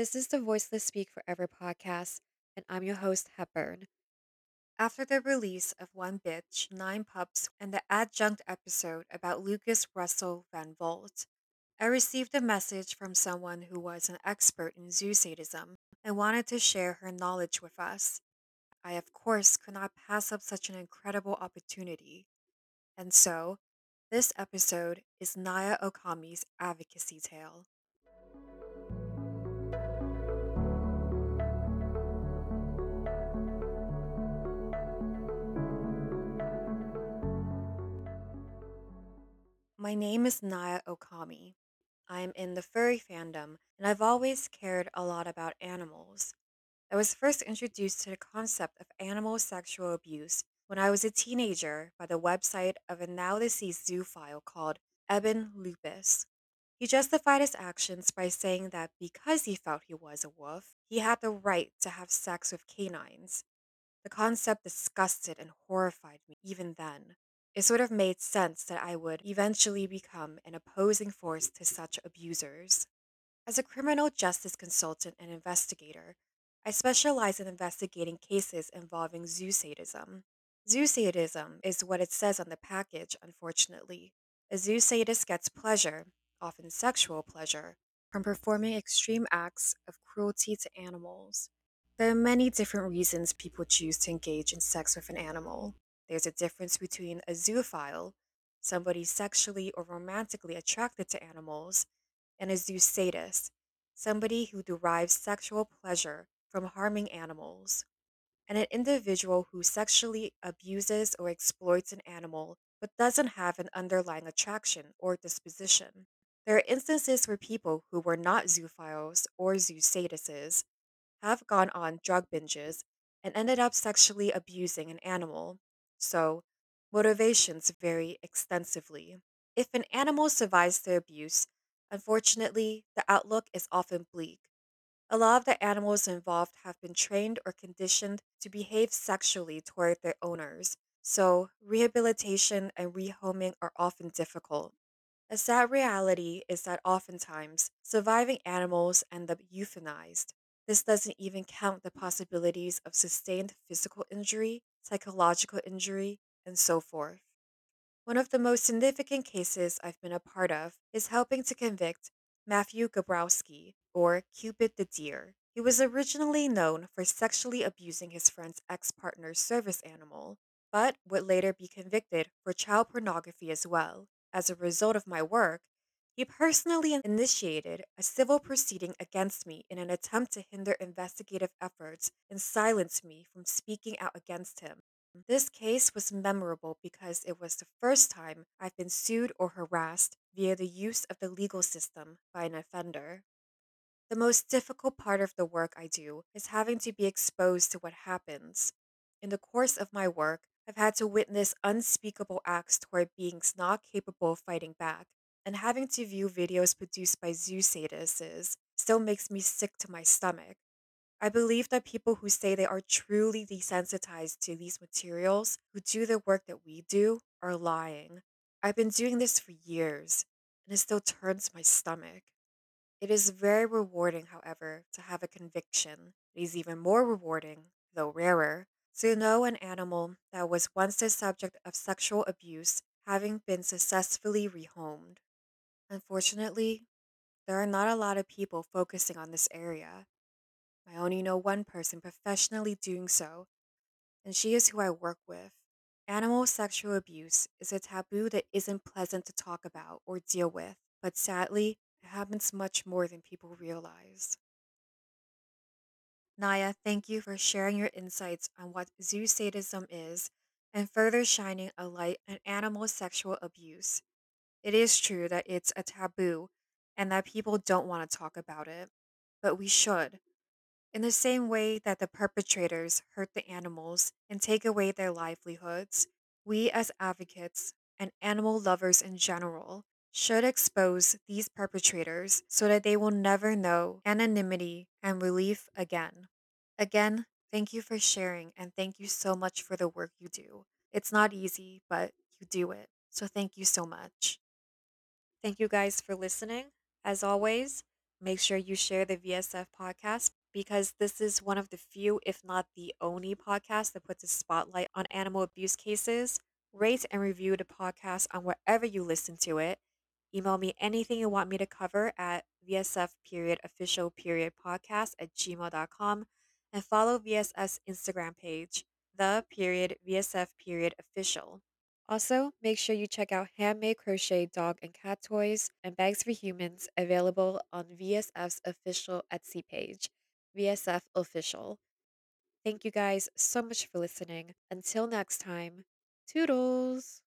This is the Voiceless Speak Forever podcast, and I'm your host, Hepburn. After the release of One Bitch, Nine Pups, and the adjunct episode about Lucas Russell Vanwoert, I received a message from someone who was an expert in zoo sadism and wanted to share her knowledge with us. I, of course, could not pass up such an incredible opportunity. And so, this episode is Naia Okami's advocacy tale. My name is Naia Okami. I'm in the furry fandom, and I've always cared a lot about animals. I was first introduced to the concept of animal sexual abuse when I was a teenager by the website of a now deceased zoophile called Eben Lupus. He justified his actions by saying that because he felt he was a wolf, he had the right to have sex with canines. The concept disgusted and horrified me even then. It sort of made sense that I would eventually become an opposing force to such abusers. As a criminal justice consultant and investigator, I specialize in investigating cases involving zoo sadism. Zoo sadism is what it says on the package, unfortunately. A zoo sadist gets pleasure, often sexual pleasure, from performing extreme acts of cruelty to animals. There are many different reasons people choose to engage in sex with an animal. There's a difference between a zoophile, somebody sexually or romantically attracted to animals, and a zoo sadist, somebody who derives sexual pleasure from harming animals, and an individual who sexually abuses or exploits an animal but doesn't have an underlying attraction or disposition. There are instances where people who were not zoophiles or zoo sadists have gone on drug binges and ended up sexually abusing an animal. So, motivations vary extensively. If an animal survives the abuse, unfortunately, the outlook is often bleak. A lot of the animals involved have been trained or conditioned to behave sexually toward their owners, so rehabilitation and rehoming are often difficult. A sad reality is that oftentimes surviving animals end up euthanized. This doesn't even count the possibilities of sustained physical injury, psychological injury, and so forth. One of the most significant cases I've been a part of is helping to convict Matthew Gabrowski, or Cupid the Deer. He was originally known for sexually abusing his friend's ex partner's service animal, but would later be convicted for child pornography as well. As a result of my work, he personally initiated a civil proceeding against me in an attempt to hinder investigative efforts and silence me from speaking out against him. This case was memorable because it was the first time I've been sued or harassed via the use of the legal system by an offender. The most difficult part of the work I do is having to be exposed to what happens. In the course of my work, I've had to witness unspeakable acts toward beings not capable of fighting back, and having to view videos produced by zoo sadists still makes me sick to my stomach. I believe that people who say they are truly desensitized to these materials, who do the work that we do, are lying. I've been doing this for years, and it still turns my stomach. It is very rewarding, however, to have a conviction. It is even more rewarding, though rarer, to know an animal that was once the subject of sexual abuse having been successfully rehomed. Unfortunately, there are not a lot of people focusing on this area. I only know one person professionally doing so, and she is who I work with. Animal sexual abuse is a taboo that isn't pleasant to talk about or deal with, but sadly, it happens much more than people realize. Naia, thank you for sharing your insights on what zoo sadism is and further shining a light on animal sexual abuse. It is true that it's a taboo and that people don't want to talk about it, but we should. In the same way that the perpetrators hurt the animals and take away their livelihoods, we as advocates and animal lovers in general should expose these perpetrators so that they will never know anonymity and relief again. Again, thank you for sharing and thank you so much for the work you do. It's not easy, but you do it. So thank you so much. Thank you guys for listening. As always, make sure you share the VSF podcast because this is one of the few, if not the only podcast that puts a spotlight on animal abuse cases. Rate and review the podcast on wherever you listen to it. Email me anything you want me to cover at VSF period official period podcast at gmail.com and follow VSF's Instagram page, the period VSF period official. Also, make sure you check out handmade crochet dog and cat toys and bags for humans available on VSF's official Etsy page, VSF Official. Thank you guys so much for listening. Until next time, toodles!